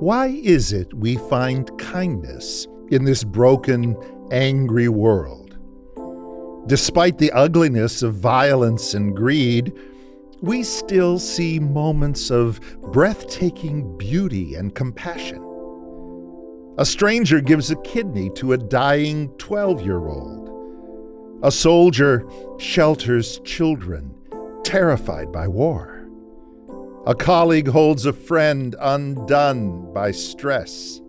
Why is it we find kindness in this broken, angry world? Despite the ugliness of violence and greed, we still see moments of breathtaking beauty and compassion. A stranger gives a kidney to a dying 12 year old. A soldier shelters children terrified by war. A colleague holds a friend undone by stress.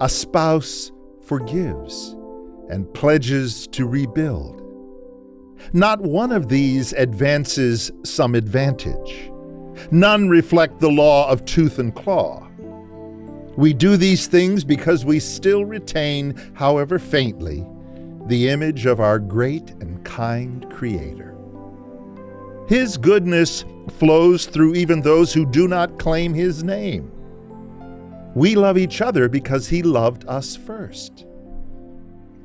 A spouse forgives and pledges to rebuild. Not one of these advances some advantage. None reflect the law of tooth and claw. We do these things because we still retain, however faintly, the image of our great and kind Creator. His goodness flows through even those who do not claim His name. We love each other because He loved us first.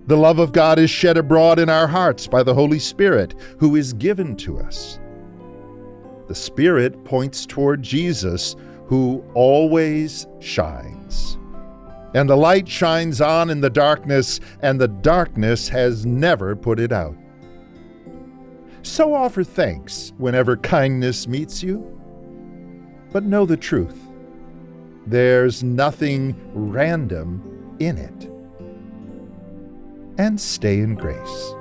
The love of God is shed abroad in our hearts by the Holy Spirit, who is given to us. The Spirit points toward Jesus, who always shines. And the light shines on in the darkness, and the darkness has never put it out. So offer thanks whenever kindness meets you. But know the truth there's nothing random in it. And stay in grace.